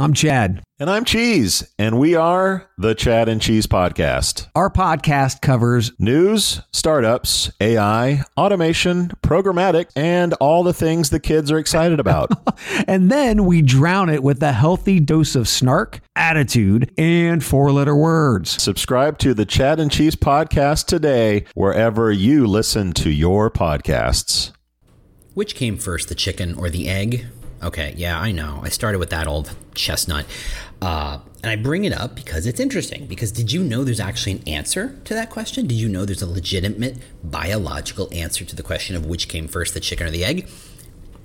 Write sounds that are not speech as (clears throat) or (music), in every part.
I'm Chad. And I'm Cheese, and we are the Chad and Cheese Podcast. Our podcast covers news, startups, AI, automation, programmatic, and all the things the kids are excited about. (laughs) and then we drown it with a healthy dose of snark, attitude, and four letter words. Subscribe to the Chad and Cheese Podcast today, wherever you listen to your podcasts. Which came first, the chicken or the egg? Okay, yeah, I know. I started with that old chestnut. Uh, and I bring it up because it's interesting. Because did you know there's actually an answer to that question? Did you know there's a legitimate biological answer to the question of which came first, the chicken or the egg?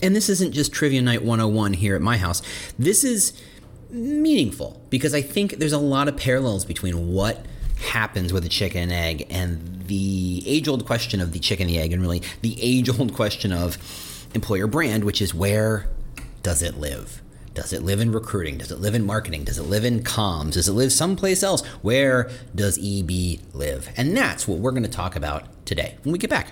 And this isn't just Trivia Night 101 here at my house. This is meaningful because I think there's a lot of parallels between what happens with a chicken and egg and the age old question of the chicken and the egg, and really the age old question of employer brand, which is where does it live? Does it live in recruiting? Does it live in marketing? Does it live in comms? Does it live someplace else? Where does EB live? And that's what we're going to talk about today when we get back.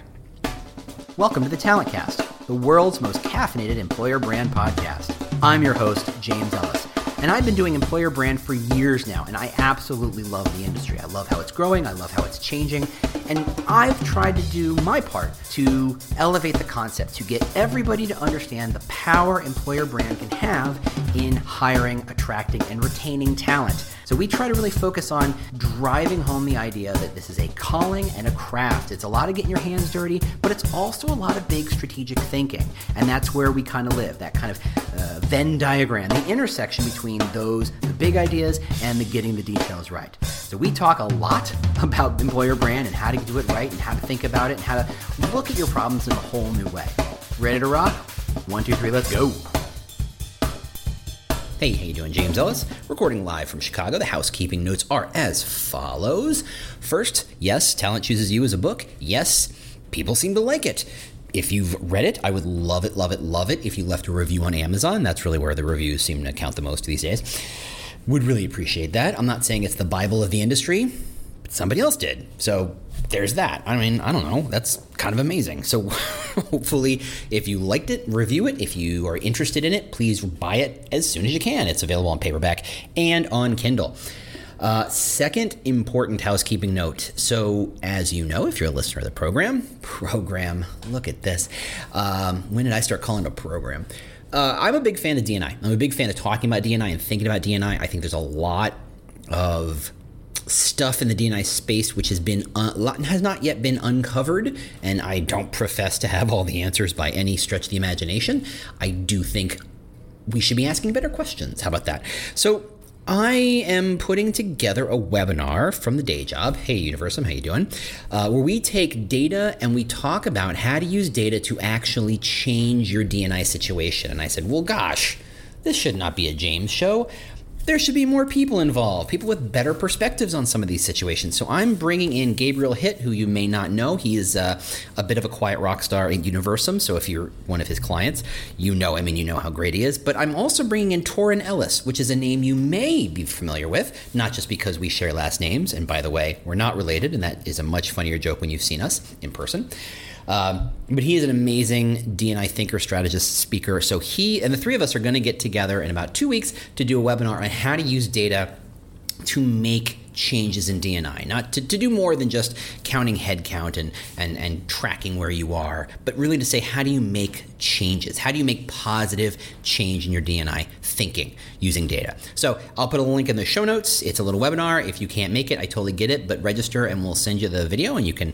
Welcome to the Talent Cast, the world's most caffeinated employer brand podcast. I'm your host, James Ellis. And I've been doing employer brand for years now, and I absolutely love the industry. I love how it's growing, I love how it's changing, and I've tried to do my part to elevate the concept, to get everybody to understand the power employer brand can have in hiring, attracting, and retaining talent. So we try to really focus on driving home the idea that this is a calling and a craft. It's a lot of getting your hands dirty, but it's also a lot of big strategic thinking. And that's where we kind of live, that kind of uh, Venn diagram, the intersection between those, the big ideas, and the getting the details right. So we talk a lot (laughs) about employer brand and how to do it right and how to think about it and how to look at your problems in a whole new way. Ready to rock? One, two, three, let's go. Hey, how you doing? James Ellis, recording live from Chicago. The housekeeping notes are as follows. First, yes, Talent Chooses You is a book. Yes, people seem to like it. If you've read it, I would love it, love it, love it if you left a review on Amazon. That's really where the reviews seem to count the most these days. Would really appreciate that. I'm not saying it's the Bible of the industry, somebody else did. So there's that. I mean, I don't know. That's kind of amazing. So (laughs) hopefully, if you liked it, review it. If you are interested in it, please buy it as soon as you can. It's available on paperback and on Kindle. Uh, second important housekeeping note. So, as you know, if you're a listener of the program, (laughs) program, look at this. Um, when did I start calling it a program? Uh, I'm a big fan of DNI. I'm a big fan of talking about DNI and thinking about DNI. I think there's a lot of stuff in the DNI space which has been uh, has not yet been uncovered, and I don't profess to have all the answers by any stretch of the imagination. I do think we should be asking better questions. How about that? So. I am putting together a webinar from the day job. Hey, Universum, how you doing? Uh, where we take data and we talk about how to use data to actually change your DNI situation. And I said, well, gosh, this should not be a James show there should be more people involved, people with better perspectives on some of these situations. So I'm bringing in Gabriel Hitt, who you may not know. He is uh, a bit of a quiet rock star in Universum. So if you're one of his clients, you know him and you know how great he is. But I'm also bringing in Torin Ellis, which is a name you may be familiar with, not just because we share last names. And by the way, we're not related, and that is a much funnier joke when you've seen us in person. Um, but he is an amazing DNI thinker, strategist, speaker. So he and the three of us are going to get together in about two weeks to do a webinar on how to use data to make changes in DNI, not to, to do more than just counting headcount and, and, and tracking where you are, but really to say, how do you make changes? How do you make positive change in your DNI thinking using data? So I'll put a link in the show notes. It's a little webinar. If you can't make it, I totally get it, but register and we'll send you the video and you can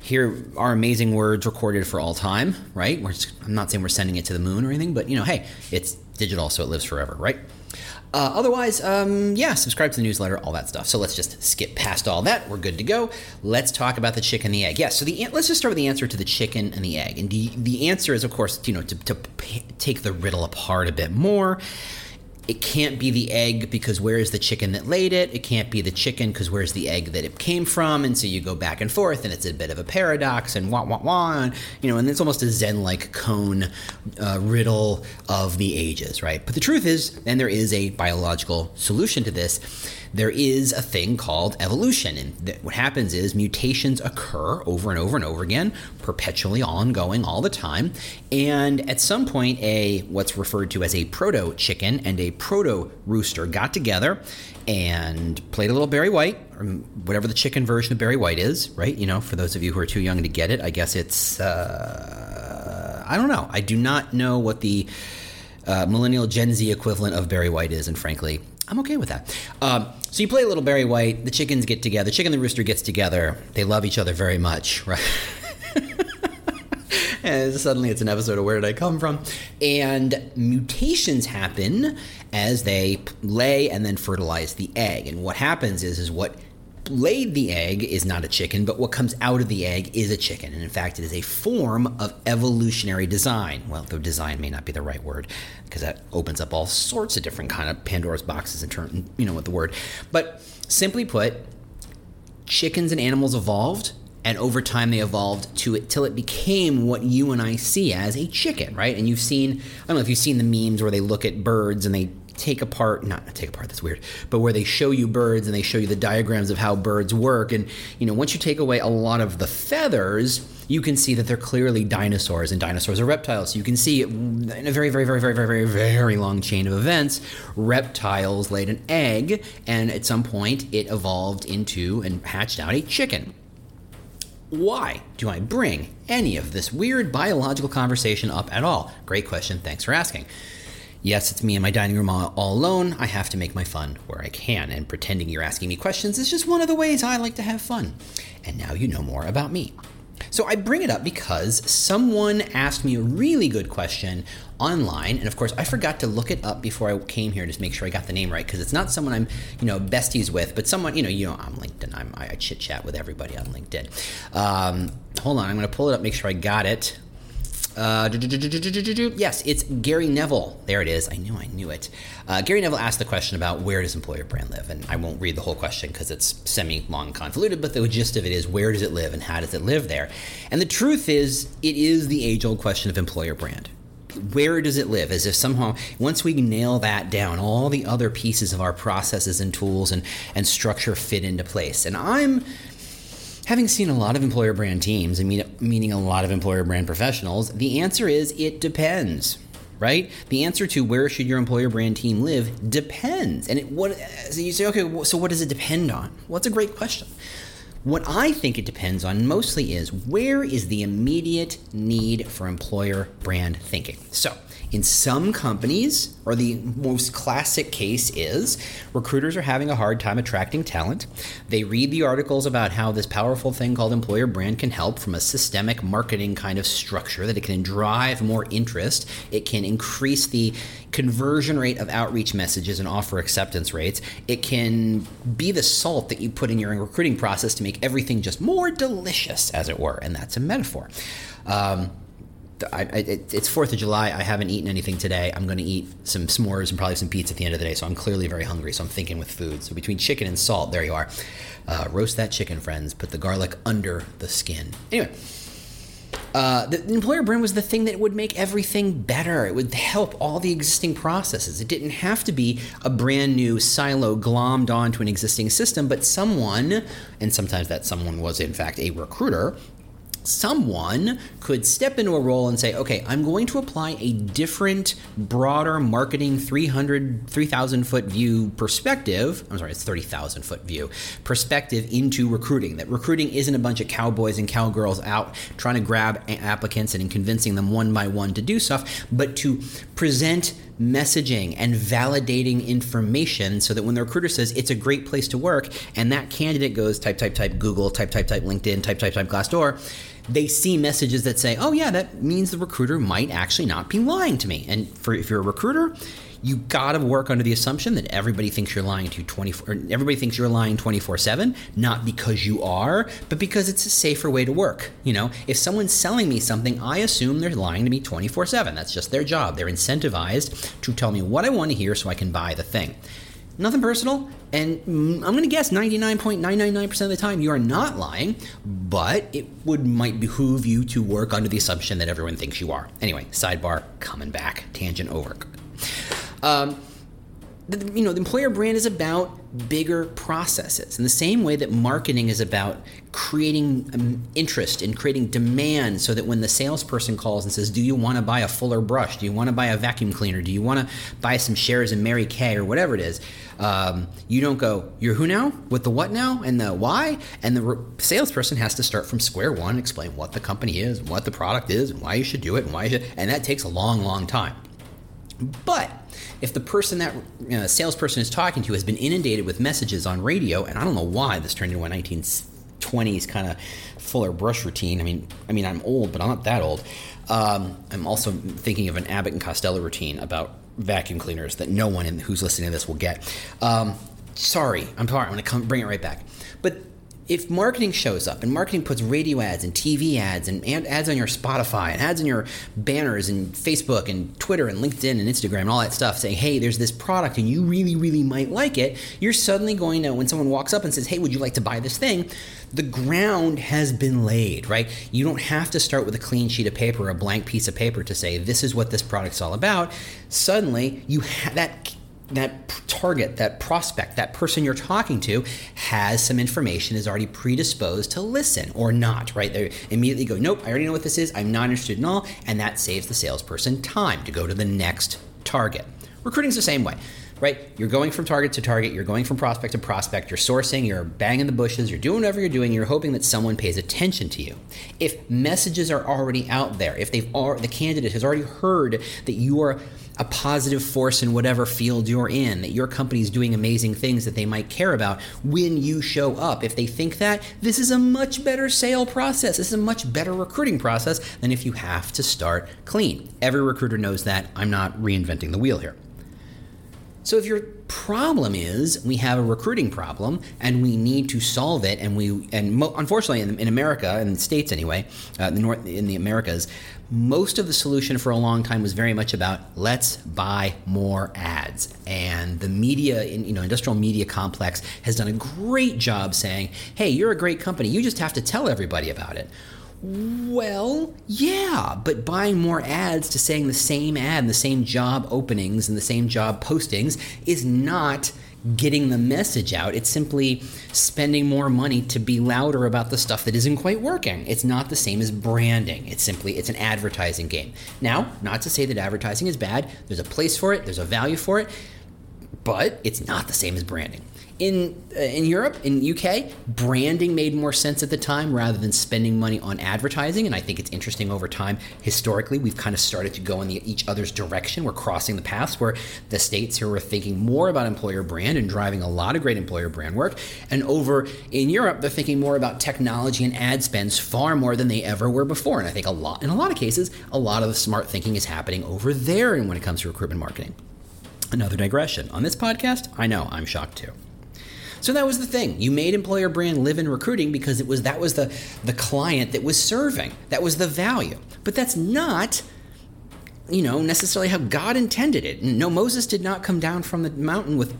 hear our amazing words recorded for all time, right? Just, I'm not saying we're sending it to the moon or anything, but you know, hey, it's digital, so it lives forever, right? Uh, otherwise, um, yeah, subscribe to the newsletter, all that stuff. So let's just skip past all that. We're good to go. Let's talk about the chicken and the egg. Yeah, so the let's just start with the answer to the chicken and the egg. And the, the answer is, of course, you know, to, to take the riddle apart a bit more. It can't be the egg because where is the chicken that laid it? It can't be the chicken because where's the egg that it came from? And so you go back and forth, and it's a bit of a paradox and wah wah wah. And, you know, and it's almost a Zen-like koan uh, riddle of the ages, right? But the truth is, and there is a biological solution to this. There is a thing called evolution. And th- what happens is mutations occur over and over and over again, perpetually ongoing all the time. And at some point, a what's referred to as a proto chicken and a proto rooster got together and played a little Barry White, or whatever the chicken version of Barry White is, right? You know, for those of you who are too young to get it, I guess it's, uh, I don't know. I do not know what the uh, millennial Gen Z equivalent of Barry White is, and frankly, I'm okay with that. Um, so you play a little Barry White, the chickens get together, chicken and the rooster gets together, they love each other very much, (laughs) right? (laughs) and suddenly it's an episode of Where Did I Come From? And mutations happen as they lay and then fertilize the egg. And what happens is, is what laid the egg is not a chicken, but what comes out of the egg is a chicken. And in fact, it is a form of evolutionary design. Well, though design may not be the right word, because that opens up all sorts of different kind of Pandora's boxes in terms, you know, with the word. But simply put, chickens and animals evolved and over time they evolved to it till it became what you and I see as a chicken, right? And you've seen I don't know if you've seen the memes where they look at birds and they take apart not take apart that's weird but where they show you birds and they show you the diagrams of how birds work and you know once you take away a lot of the feathers you can see that they're clearly dinosaurs and dinosaurs are reptiles so you can see in a very very very very very very very long chain of events reptiles laid an egg and at some point it evolved into and hatched out a chicken why do I bring any of this weird biological conversation up at all? Great question. Thanks for asking. Yes, it's me in my dining room all, all, alone. I have to make my fun where I can, and pretending you're asking me questions is just one of the ways I like to have fun. And now you know more about me. So I bring it up because someone asked me a really good question online, and of course I forgot to look it up before I came here to make sure I got the name right because it's not someone I'm you know besties with, but someone you know you know I'm LinkedIn. I'm, I, chit chat with everybody on LinkedIn. Um, hold on, I'm going to pull it up, make sure I got it. Yes, it's Gary Neville. There it is. I knew I knew it. Uh, Gary Neville asked the question about where does employer brand live, and I won't read the whole question because it's semi-long, convoluted. But the gist of it is, where does it live, and how does it live there? And the truth is, it is the age-old question of employer brand. Where does it live? As if somehow, once we nail that down, all the other pieces of our processes and tools and and structure fit into place. And I'm Having seen a lot of employer brand teams and mean, meaning a lot of employer brand professionals, the answer is it depends. Right? The answer to where should your employer brand team live depends. And it, what so you say, okay, so what does it depend on? Well, a great question. What I think it depends on mostly is where is the immediate need for employer brand thinking. So, in some companies, or the most classic case is recruiters are having a hard time attracting talent. They read the articles about how this powerful thing called employer brand can help from a systemic marketing kind of structure, that it can drive more interest, it can increase the conversion rate of outreach messages and offer acceptance rates. It can be the salt that you put in your recruiting process to make everything just more delicious, as it were. And that's a metaphor. Um, I, I, it's Fourth of July. I haven't eaten anything today. I'm going to eat some s'mores and probably some pizza at the end of the day. So I'm clearly very hungry. So I'm thinking with food. So between chicken and salt, there you are. Uh, roast that chicken, friends. Put the garlic under the skin. Anyway, uh, the employer brand was the thing that would make everything better. It would help all the existing processes. It didn't have to be a brand new silo glommed onto an existing system, but someone, and sometimes that someone was in fact a recruiter, someone could step into a role and say, okay, I'm going to apply a different, broader marketing 300, 3,000 foot view perspective. I'm sorry, it's 30,000 foot view perspective into recruiting. That recruiting isn't a bunch of cowboys and cowgirls out trying to grab applicants and convincing them one by one to do stuff, but to present messaging and validating information so that when the recruiter says it's a great place to work and that candidate goes type type type Google type type type LinkedIn type type type Glassdoor they see messages that say oh yeah that means the recruiter might actually not be lying to me. And for if you're a recruiter you got to work under the assumption that everybody thinks you're lying to 24 everybody thinks you're lying 24/7 not because you are but because it's a safer way to work you know? If someone's selling me something I assume they're lying to me 24/7 that's just their job. They're incentivized to tell me what I want to hear so I can buy the thing. Nothing personal and I'm going to guess 99.999% of the time you are not lying but it would might behoove you to work under the assumption that everyone thinks you are. Anyway sidebar coming back. Tangent over. Um, the, you know, the employer brand is about bigger processes in the same way that marketing is about creating um, interest and creating demand so that when the salesperson calls and says, Do you want to buy a fuller brush? Do you want to buy a vacuum cleaner? Do you want to buy some shares in Mary Kay or whatever it is? Um, you don't go, You're who now? With the what now? And the why? And the re- salesperson has to start from square one, explain what the company is, what the product is, and why you should do it, and why you should, and that takes a long, long time. But if the person that you know, salesperson is talking to has been inundated with messages on radio, and I don't know why this turned into a 1920s kind of fuller brush routine. I mean, I mean, I'm old, but I'm not that old. Um, I'm also thinking of an Abbott and Costello routine about vacuum cleaners that no one in, who's listening to this will get. Um, sorry, I'm sorry. I'm going to come bring it right back. But if marketing shows up and marketing puts radio ads and TV ads and ads on your Spotify and ads on your banners and Facebook and Twitter and LinkedIn and Instagram and all that stuff saying, hey, there's this product and you really, really might like it, you're suddenly going to, when someone walks up and says, hey, would you like to buy this thing? The ground has been laid, right? You don't have to start with a clean sheet of paper, a blank piece of paper to say, this is what this product's all about. Suddenly, you have that that target, that prospect, that person you're talking to has some information, is already predisposed to listen or not, right? They immediately go, nope, I already know what this is, I'm not interested in all, and that saves the salesperson time to go to the next target. Recruiting's the same way. Right? You're going from target to target, you're going from prospect to prospect, you're sourcing, you're banging the bushes, you're doing whatever you're doing, you're hoping that someone pays attention to you. If messages are already out there, if they've the candidate has already heard that you are a positive force in whatever field you're in, that your company is doing amazing things that they might care about when you show up. If they think that, this is a much better sale process. This is a much better recruiting process than if you have to start clean. Every recruiter knows that. I'm not reinventing the wheel here. So if your problem is we have a recruiting problem and we need to solve it, and we and mo- unfortunately in, in, America in the states anyway, uh, the north in the Americas, most of the solution for a long time was very much about let's buy more ads, and the media, you know, industrial media complex has done a great job saying, hey, you're a great company, you just have to tell everybody about it. Well, yeah, but buying more ads to saying the same ad and the same job openings and the same job postings is not getting the message out. It's simply spending more money to be louder about the stuff that isn't quite working. It's not the same as branding. It's simply it's an advertising game. Now, not to say that advertising is bad. There's a place for it, there's a value for it, but it's not the same as branding in uh, in Europe, in UK, branding made more sense at the time rather than spending money on advertising. And I think it's interesting over time. Historically, we've kind of started to go in the, each other's direction. We're crossing the paths where the states here were thinking more about employer brand and driving a lot of great employer brand work. And over in Europe, they're thinking more about technology and ad spends far more than they ever were before. And I think a lot, in a lot of cases, a lot of the smart thinking is happening over there. And when it comes to recruitment marketing. Another digression. On this podcast, I know I'm shocked too. So that was the thing. You made employer brand live in recruiting because it was that was the the client that was serving. That was the value. But that's not you know necessarily how God intended it. No, Moses did not come down from the mountain with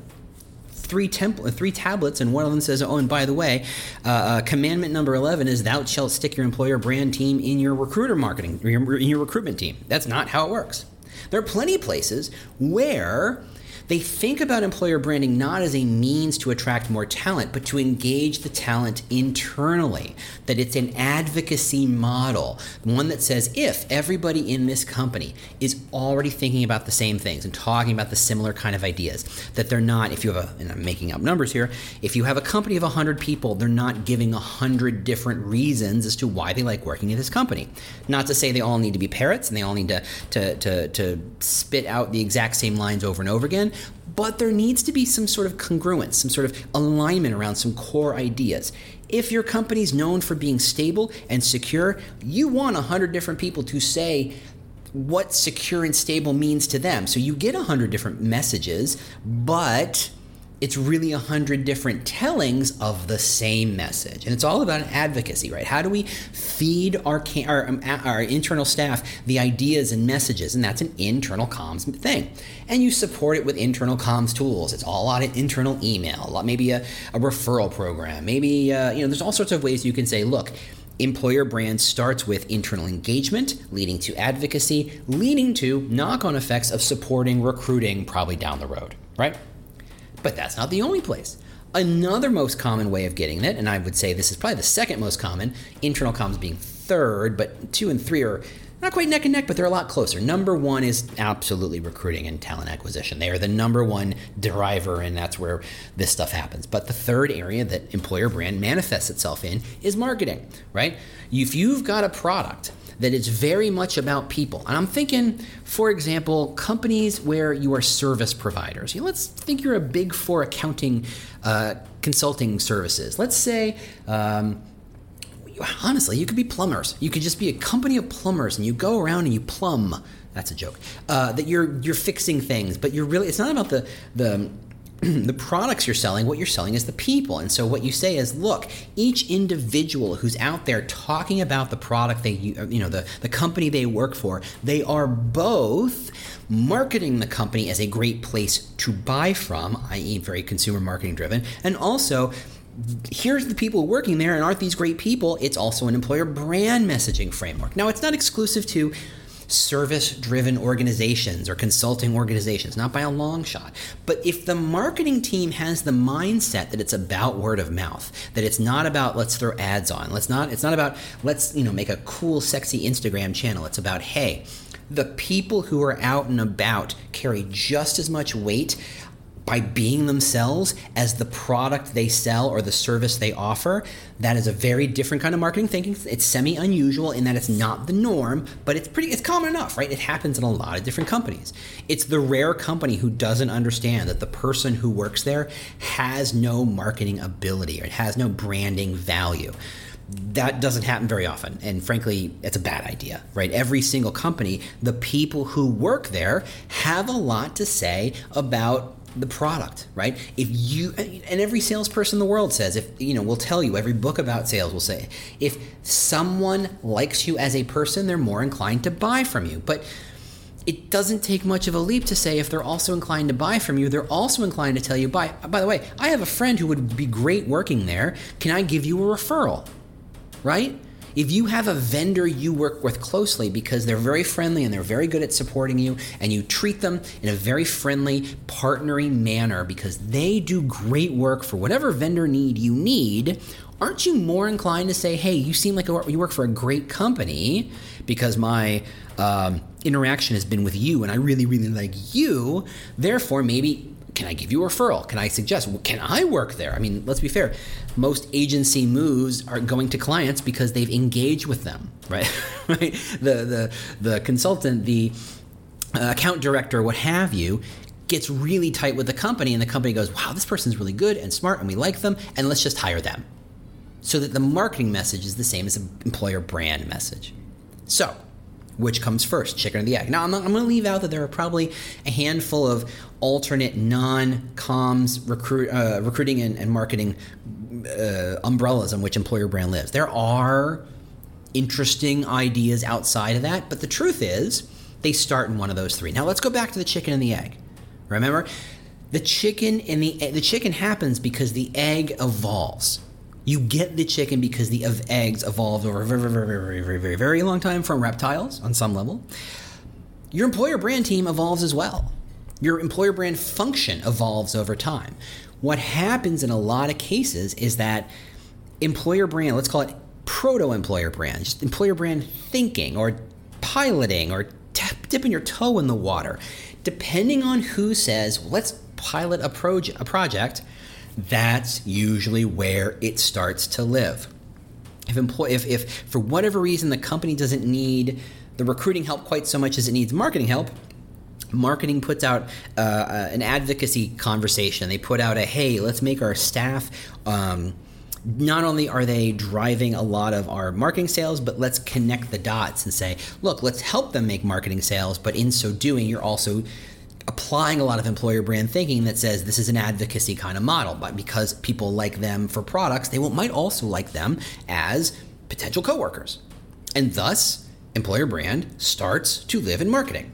three temple, three tablets, and one of them says, "Oh, and by the way, uh, uh, commandment number eleven is thou shalt stick your employer brand team in your recruiter marketing, in your recruitment team." That's not how it works. There are plenty of places where they think about employer branding not as a means to attract more talent, but to engage the talent internally. That it's an advocacy model, one that says if everybody in this company is already thinking about the same things and talking about the similar kind of ideas, that they're not, if you have a, and I'm making up numbers here, if you have a company of 100 people, they're not giving 100 different reasons as to why they like working at this company. Not to say they all need to be parrots and they all need to, to, to, to spit out the exact same lines over and over again, but there needs to be some sort of congruence, some sort of alignment around some core ideas. If your company's known for being stable and secure, you want 100 different people to say what secure and stable means to them. So you get 100 different messages, but it's really a hundred different tellings of the same message, and it's all about advocacy, right? How do we feed our our, um, our internal staff the ideas and messages, and that's an internal comms thing. And you support it with internal comms tools. It's all out of internal email, maybe a, a referral program, maybe uh, you know. There's all sorts of ways you can say, look. Employer brand starts with internal engagement, leading to advocacy, leading to knock on effects of supporting recruiting probably down the road, right? But that's not the only place. Another most common way of getting it, and I would say this is probably the second most common, internal comms being third, but two and three are not quite neck and neck, but they're a lot closer. Number one is absolutely recruiting and talent acquisition. They are the number one driver, and that's where this stuff happens. But the third area that employer brand manifests itself in is marketing, right? If you've got a product that is very much about people. And I'm thinking, for example, companies where you are service providers. You know, let's think you're a big four accounting uh, consulting services. Let's say, um, honestly, you could be plumbers. You could just be a company of plumbers, and you go around and you plumb. That's a joke. Uh, that you're you're fixing things, but you're really. It's not about the the (clears throat) the products you're selling, what you're selling is the people. And so what you say is, look, each individual who's out there talking about the product they, you know, the, the company they work for, they are both marketing the company as a great place to buy from, i.e., very consumer marketing driven, and also here's the people working there and aren't these great people it's also an employer brand messaging framework now it's not exclusive to service driven organizations or consulting organizations, not by a long shot. But if the marketing team has the mindset that it's about word of mouth, that it's not about let's throw ads on, let's not it's not about let's, you know, make a cool sexy Instagram channel. It's about hey, the people who are out and about carry just as much weight by being themselves as the product they sell or the service they offer. That is a very different kind of marketing thinking. It's semi unusual in that it's not the norm, but it's pretty it's common enough, right? It happens in a lot of different companies. It's the rare company who doesn't understand that the person who works there has no marketing ability or it has no branding value that doesn't happen very often and frankly it's a bad idea right every single company the people who work there have a lot to say about the product, right? If you and every salesperson in the world says, if you know, will tell you every book about sales will say, if someone likes you as a person, they're more inclined to buy from you. But it doesn't take much of a leap to say if they're also inclined to buy from you, they're also inclined to tell you, by by the way, I have a friend who would be great working there. Can I give you a referral? Right? If you have a vendor you work with closely because they're very friendly and they're very good at supporting you, and you treat them in a very friendly, partnering manner because they do great work for whatever vendor need you need, aren't you more inclined to say, hey, you seem like you work for a great company because my um, interaction has been with you and I really, really like you. Therefore, maybe can I give you a referral? Can I suggest? Can I work there? I mean, let's be fair. Most agency moves are going to clients because they've engaged with them, (laughs) right? right? The the the consultant, the uh, account director, what have you, gets really tight with the company, and the company goes, "Wow, this person's really good and smart, and we like them, and let's just hire them." So that the marketing message is the same as an employer brand message. So, which comes first, chicken or the egg? Now, I'm, I'm going to leave out that there are probably a handful of alternate non-comms recruit, uh, recruiting and, and marketing uh, umbrellas on which employer brand lives. There are interesting ideas outside of that, but the truth is they start in one of those three. Now let's go back to the chicken and the egg. Remember, the chicken and the the chicken happens because the egg evolves. You get the chicken because the eggs evolved over a very, very, very, very, very, very, very long time from reptiles on some level. Your employer brand team evolves as well. Your employer brand function evolves over time. What happens in a lot of cases is that employer brand, let's call it proto employer brand, just employer brand thinking or piloting or t- dipping your toe in the water, depending on who says, let's pilot a, proje- a project, that's usually where it starts to live. If, employ- if, if for whatever reason the company doesn't need the recruiting help quite so much as it needs marketing help, marketing puts out uh, uh, an advocacy conversation. They put out a hey, let's make our staff. Um, not only are they driving a lot of our marketing sales, but let's connect the dots and say, look, let's help them make marketing sales. But in so doing, you're also applying a lot of employer brand thinking that says this is an advocacy kind of model. But because people like them for products, they will, might also like them as potential coworkers. And thus, employer brand starts to live in marketing.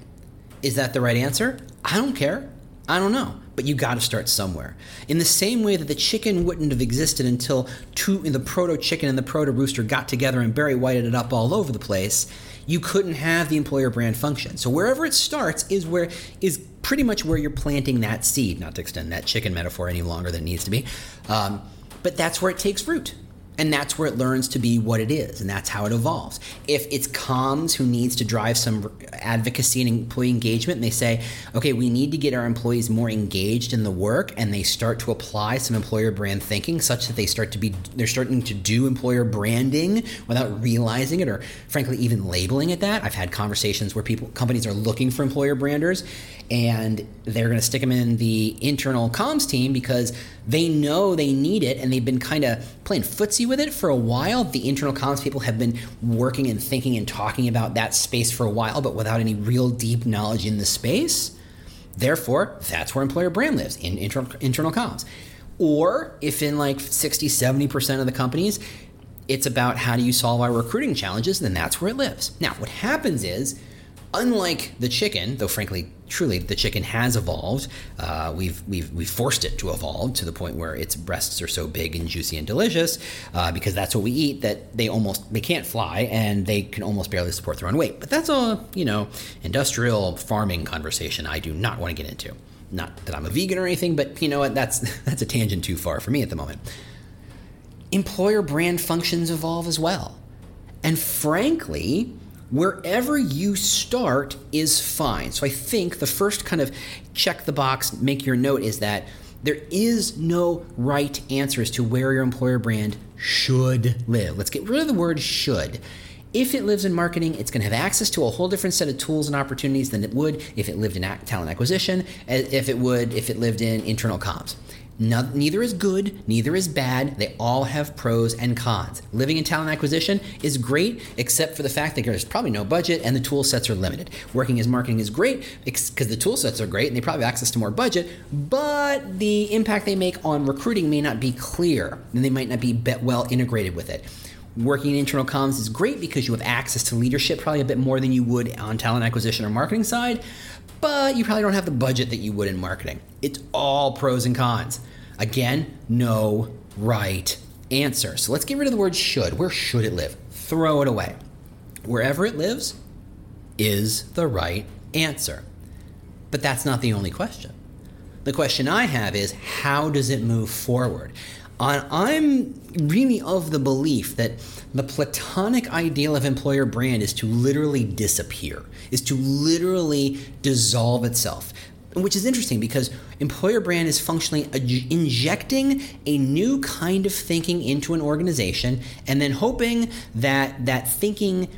Is that the right answer? I don't care. I don't know. But you got to start somewhere. In the same way that the chicken wouldn't have existed until two, the proto chicken and the proto rooster got together and Barry Whited it up all over the place, you couldn't have the employer brand function. So wherever it starts is where is pretty much where you're planting that seed. Not to extend that chicken metaphor any longer than it needs to be, um, but that's where it takes root. And that's where it learns to be what it is, and that's how it evolves. If it's comms who needs to drive some advocacy and employee engagement, and they say, okay, we need to get our employees more engaged in the work, and they start to apply some employer brand thinking such that they start to be, they're starting to do employer branding without realizing it or frankly even labeling it that. I've had conversations where people, companies are looking for employer branders and they're going to stick them in the internal comms team because they know they need it and they've been kind of playing footsie with it for a while. The internal comms people have been working and thinking and talking about that space for a while, but without any real deep knowledge in the space. Therefore, that's where employer brand lives in internal, internal comms. Or if in like 60, 70% of the companies, it's about how do you solve our recruiting challenges, then that's where it lives. Now, what happens is unlike the chicken, though frankly, truly, the chicken has evolved. Uh, we've we've we've forced it to evolve to the point where its breasts are so big and juicy and delicious uh, because that's what we eat. That they almost they can't fly and they can almost barely support their own weight. But that's a you know industrial farming conversation. I do not want to get into. Not that I'm a vegan or anything, but you know what? That's (laughs) that's a tangent too far for me at the moment. Employer brand functions evolve as well, and frankly wherever you start is fine. So I think the first kind of check the box, make your note is that there is no right answer as to where your employer brand should live. Let's get rid of the word should. If it lives in marketing, it's going to have access to a whole different set of tools and opportunities than it would if it lived in talent acquisition, eh, if it would if it lived in internal comms. No, neither is good, neither is bad. They all have pros and cons. Living in talent acquisition is great, except for the fact that there's probably no budget and the tool sets are limited. Working as marketing is great because the tool sets are great and they probably have access to more budget, but the impact they make on recruiting may not be clear and they might not be well integrated with it. Working in internal comms is great because you have access to leadership probably a bit more than you would on talent acquisition or marketing side, but you probably don't have the budget that you would in marketing. It's all pros and cons. Again, no right answer. So let's get rid of the word should. Where should it live? Throw it away. Wherever it lives is the right answer. But that's not the only question. The question I have is how does it move forward? I'm really of the belief that the platonic ideal of employer brand is to literally disappear, is to literally dissolve itself. Which is interesting because employer brand is functionally injecting a new kind of thinking into an organization and then hoping that that thinking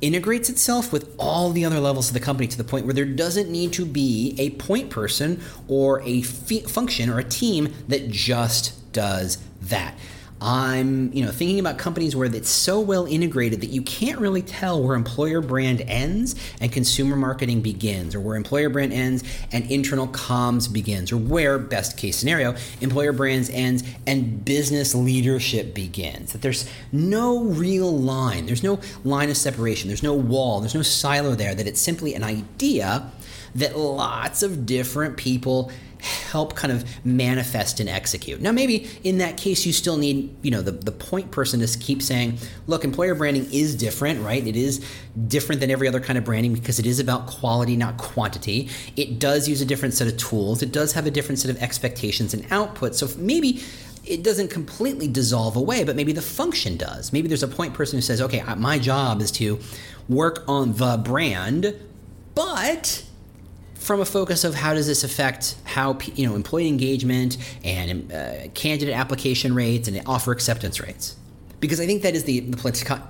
integrates itself with all the other levels of the company to the point where there doesn't need to be a point person or a function or a team that just does that. I'm, you know, thinking about companies where it's so well integrated that you can't really tell where employer brand ends and consumer marketing begins, or where employer brand ends and internal comms begins, or where, best case scenario, employer brands ends and business leadership begins. That there's no real line, there's no line of separation, there's no wall, there's no silo there, that it's simply an idea that lots of different people help kind of manifest and execute. Now, maybe in that case, you still need, you know, the, the point person to keep saying, look, employer branding is different, right? It is different than every other kind of branding because it is about quality, not quantity. It does use a different set of tools. It does have a different set of expectations and output. So maybe it doesn't completely dissolve away, but maybe the function does. Maybe there's a point person who says, okay, my job is to work on the brand, but from a focus of how does this affect how you know employee engagement and uh, candidate application rates and offer acceptance rates because I think that is the, the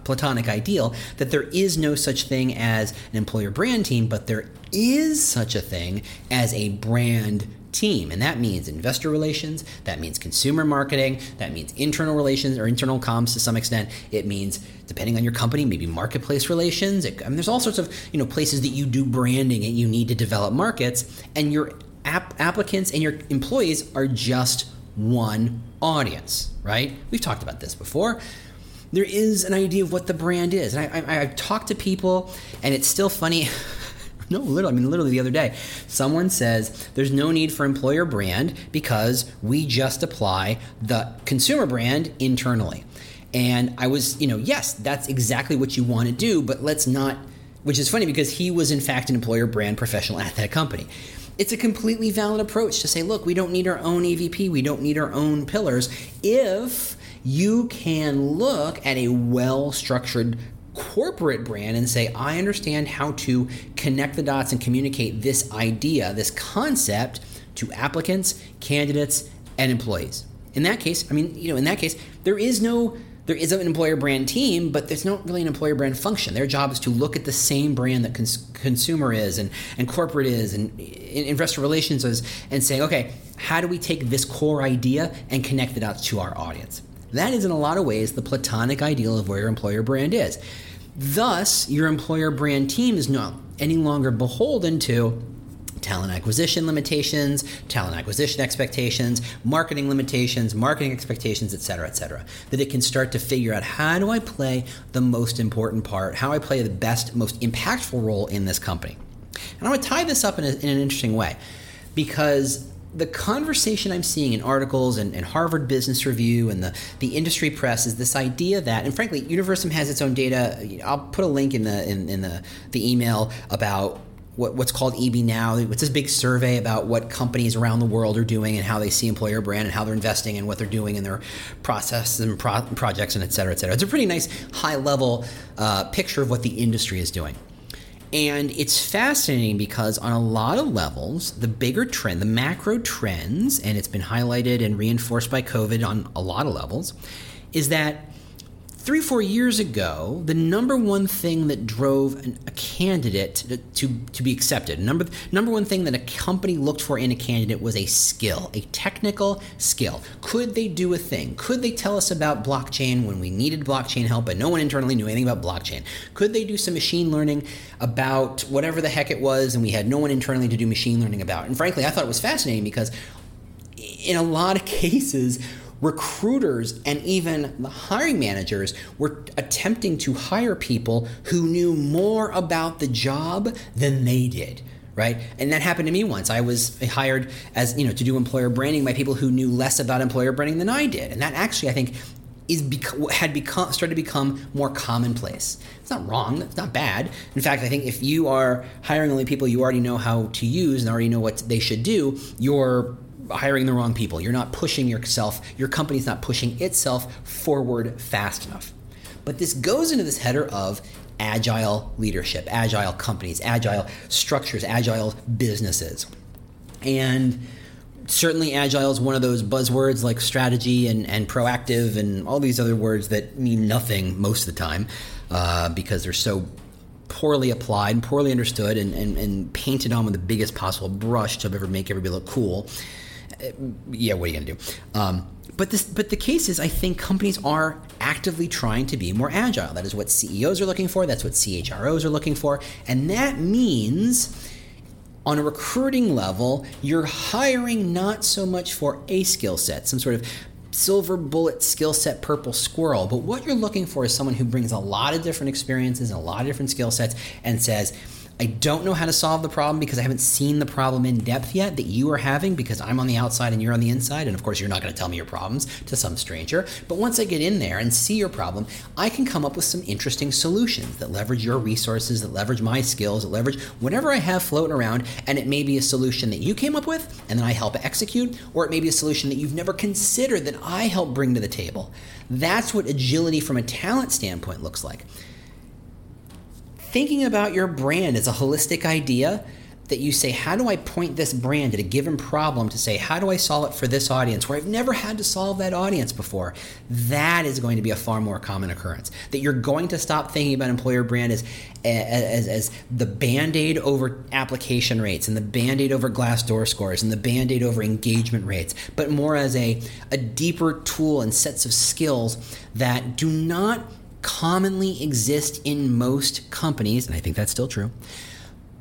platonic ideal that there is no such thing as an employer brand team, but there is such a thing as a brand team. And that means investor relations, that means consumer marketing, that means internal relations or internal comms to some extent. It means, depending on your company, maybe marketplace relations. It, I mean, there's all sorts of you know places that you do branding and you need to develop markets, and your app- applicants and your employees are just one audience, right? We've talked about this before there is an idea of what the brand is. And I, I, I've talked to people, and it's still funny. (laughs) No, literally, I mean, literally the other day, someone says there's no need for employer brand because we just apply the consumer brand internally. And I was, you know, yes, that's exactly what you want to do, but let's not which is funny because he was in fact an employer brand professional at that company. It's a completely valid approach to say, look, we don't need our own EVP, we don't need our own pillars if you can look at a well structured corporate brand and say, I understand how to connect the dots and communicate this idea, this concept to applicants, candidates, and employees. In that case, I mean, you know, in that case, there is no there is an employer brand team, but there's not really an employer brand function. Their job is to look at the same brand that cons- consumer is and, and corporate is and investor relations is and say, okay, how do we take this core idea and connect the dots to our audience? That is, in a lot of ways, the platonic ideal of where your employer brand is. Thus, your employer brand team is not any longer beholden to talent acquisition limitations, talent acquisition expectations, marketing limitations, marketing expectations, et cetera, et cetera. That it can start to figure out how do I play the most important part, how I play the best, most impactful role in this company. And I'm going to tie this up in, a, in an interesting way because the conversation I'm seeing in articles and, and, Harvard Business Review and the, the industry press is this idea that, and frankly, Universum has its own data. I'll put a link in the in, in the, the email about what, what's called EB Now. It's this big survey about what companies around the world are doing and how they see employer brand and how they're investing and what they're doing in their processes and pro- projects and et cetera, et cetera. It's a pretty nice high level uh, picture of what the industry is doing. And it's fascinating because on a lot of levels, the bigger trend, the macro trends, and it's been highlighted and reinforced by COVID on a lot of levels, is that three, four years ago, the number one thing that drove an, a candidate to, to, to, be accepted, number, number one thing that a company looked for in a candidate was a skill, a technical skill. Could they do a thing? Could they tell us about blockchain when we needed blockchain help but no one internally knew anything about blockchain? Could they do some machine learning about whatever the heck it was and we had no one internally to do machine learning about? And frankly, I thought it was fascinating because in a lot of (laughs) cases, recruiters and even the hiring managers were attempting to hire people who knew more about the job than they did right and that happened to me once i was hired as you know to do employer branding by people who knew less about employer branding than i did and that actually i think is bec- had become started to become more commonplace. It's not wrong. It's not bad. In fact, I think if you are hiring only people you already know how to use and already know what they should do, you're hiring the wrong people. You're not pushing yourself, your company's not pushing itself forward fast enough. But this goes into this header of agile leadership, agile companies, agile structures, agile businesses. And certainly agile is one of those buzzwords like strategy and, and proactive and all these other words that mean nothing most of the time uh, because they're so poorly applied, and poorly understood, and, and, and painted on with the biggest possible brush to ever make everybody look cool yeah, what are you gonna do? Um, but this, but the case is, I think companies are actively trying to be more agile. That is what CEOs are looking for. That's what CHROs are looking for, and that means. On a recruiting level, you're hiring not so much for a skill set, some sort of silver bullet skill set purple squirrel but what you're looking for is someone who brings a lot of different experiences and a lot of different skill sets and says I don't know how to solve the problem because I haven't seen the problem in depth yet that you are having because I'm on the outside and you're on the inside. And of course, you're not going to tell me your problems to some stranger. But once I get in there and see your problem, I can come up with some interesting solutions that leverage your resources, that leverage my skills, that leverage whatever I have floating around. And it may be a solution that you came up with and then I help execute, or it may be a solution that you've never considered that I help bring to the table. That's what agility from a talent standpoint looks like thinking about your brand as a holistic idea that you say, how do I point this brand at a given problem to say, how do I solve it for this audience where I've never had to solve that audience before? That is going to be a far more common occurrence. That you're going to stop thinking about employer brand as, as, as the band aid over application rates and the band aid over Glassdoor scores and the band aid over engagement rates, but more as a, a deeper tool and sets of skills that do not commonly exist in most companies, and I think that's still true,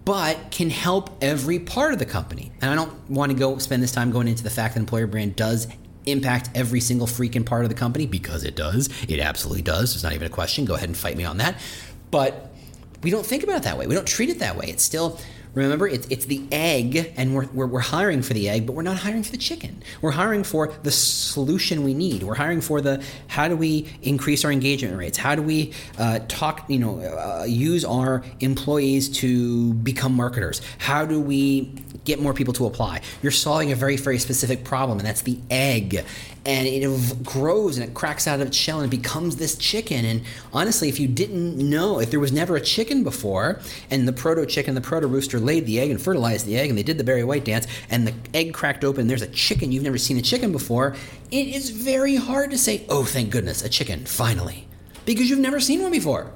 but can help every part of the company. And I don't want to go spend this time going into the fact that employer brand does impact every single freaking part of the company because it does. It absolutely does. It's not even a question. Go ahead and fight me on that. But we don't think about it that way. We don't treat it that way. It's still Remember, it's, it's the egg, and we're, we're, we're, hiring for the egg, but we're not hiring for the chicken. We're hiring for the solution we need. We're hiring for the how do we increase our engagement rates? How do we uh, talk, you know, uh, use our employees to become marketers? How do we get more people to apply? You're solving a very, very specific problem, and that's the egg and it grows and it cracks out of its shell and it becomes this chicken. And honestly, if you didn't know, if there was never a chicken before, and the proto chicken, the proto rooster laid the egg and fertilized the egg, and they did the Barry White dance, and the egg cracked open, there's a chicken, you've never seen a chicken before, it is very hard to say, oh, thank goodness, a chicken, finally, because you've never seen one before.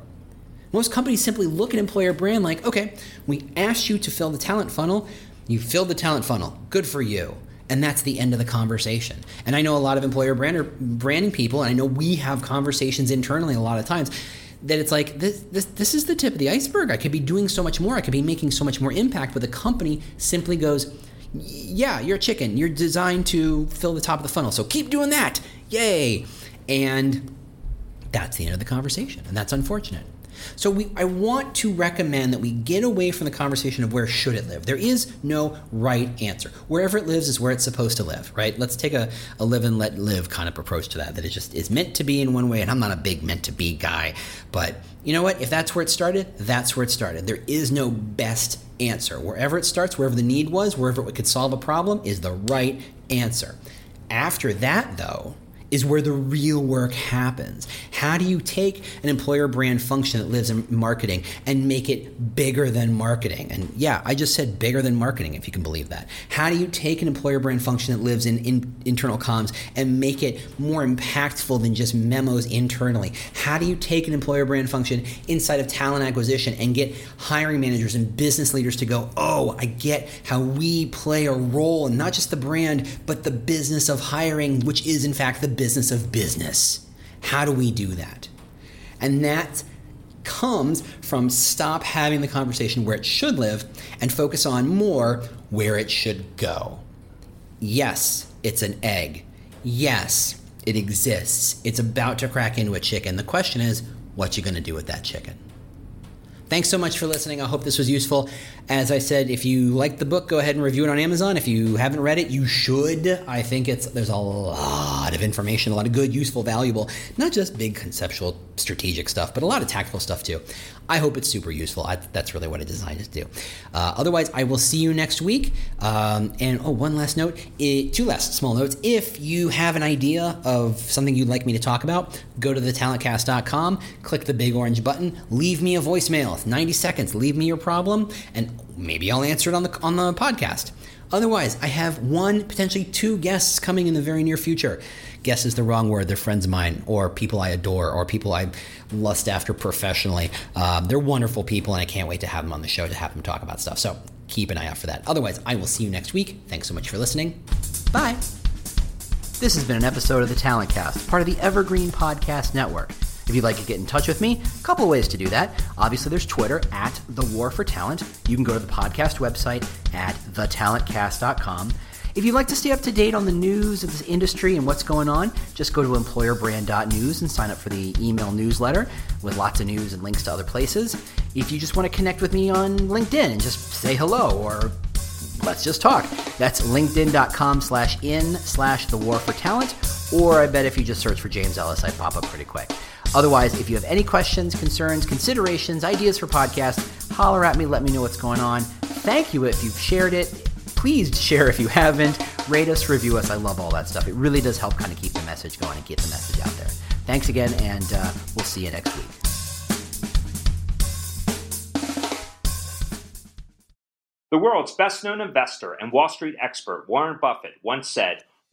Most companies simply look at employer brand like, okay, we asked you to fill the talent funnel, you filled the talent funnel, good for you. And that's the end of the conversation. And I know a lot of employer brander, branding people, and I know we have conversations internally a lot of times that it's like this, this this is the tip of the iceberg. I could be doing so much more. I could be making so much more impact. But the company simply goes, "Yeah, you're a chicken. You're designed to fill the top of the funnel. So keep doing that. Yay!" And that's the end of the conversation, and that's unfortunate. So we, I want to recommend that we get away from the conversation of where should it live. There is no right answer. Wherever it lives is where it's supposed to live, right? Let's take a, a live and let live kind of approach to that, that it just is meant to be in one way. And I'm not a big meant to be guy, but you know what? If that's where it started, that's where it started. There is no best answer. Wherever it starts, wherever the need was, wherever it could solve a problem is the right answer. After that, though, is where the real work happens. How do you take an employer brand function that lives in marketing and make it bigger than marketing? And yeah, I just said bigger than marketing, if you can believe that. How do you take an employer brand function that lives in, in internal comms and make it more impactful than just memos internally? How do you take an employer brand function inside of talent acquisition and get hiring managers and business leaders to go, oh, I get how we play a role in not just the brand, but the business of hiring, which is in fact the business business of business. How do we do that? And that comes from stop having the conversation where it should live and focus on more where it should go. Yes, it's an egg. Yes, it exists. It's about to crack into a chicken. The question is, what you going to do with that chicken? Thanks so much for listening. I hope this was useful. As I said, if you like the book, go ahead and review it on Amazon. If you haven't read it, you should. I think it's there's a lot of information, a lot of good, useful, valuable, not just big conceptual strategic stuff, but a lot of tactical stuff too. I hope it's super useful. I, that's really what I designed it to do. Uh, otherwise, I will see you next week. Um, and oh, one last note, it, two last small notes. If you have an idea of something you'd like me to talk about, go to thetalentcast.com, click the big orange button, leave me a voicemail. 90 seconds. Leave me your problem, and maybe I'll answer it on the on the podcast. Otherwise, I have one, potentially two guests coming in the very near future. Guess is the wrong word. They're friends of mine, or people I adore, or people I lust after professionally. Um, they're wonderful people, and I can't wait to have them on the show to have them talk about stuff. So keep an eye out for that. Otherwise, I will see you next week. Thanks so much for listening. Bye. This has been an episode of the Talent Cast, part of the Evergreen Podcast Network. If you'd like to get in touch with me, a couple ways to do that. Obviously, there's Twitter at The War for Talent. You can go to the podcast website at thetalentcast.com. If you'd like to stay up to date on the news of this industry and what's going on, just go to employerbrand.news and sign up for the email newsletter with lots of news and links to other places. If you just want to connect with me on LinkedIn and just say hello or let's just talk, that's linkedin.com slash in slash the war for talent. Or I bet if you just search for James Ellis, I pop up pretty quick. Otherwise, if you have any questions, concerns, considerations, ideas for podcasts, holler at me, let me know what's going on. Thank you if you've shared it. Please (laughs) share if you haven't. Rate us, review us. I love all that stuff. It really does help kind of keep the message going and get the message out there. Thanks again, and uh, we'll see you next week. The world's best known investor and Wall Street expert Warren Buffett once said,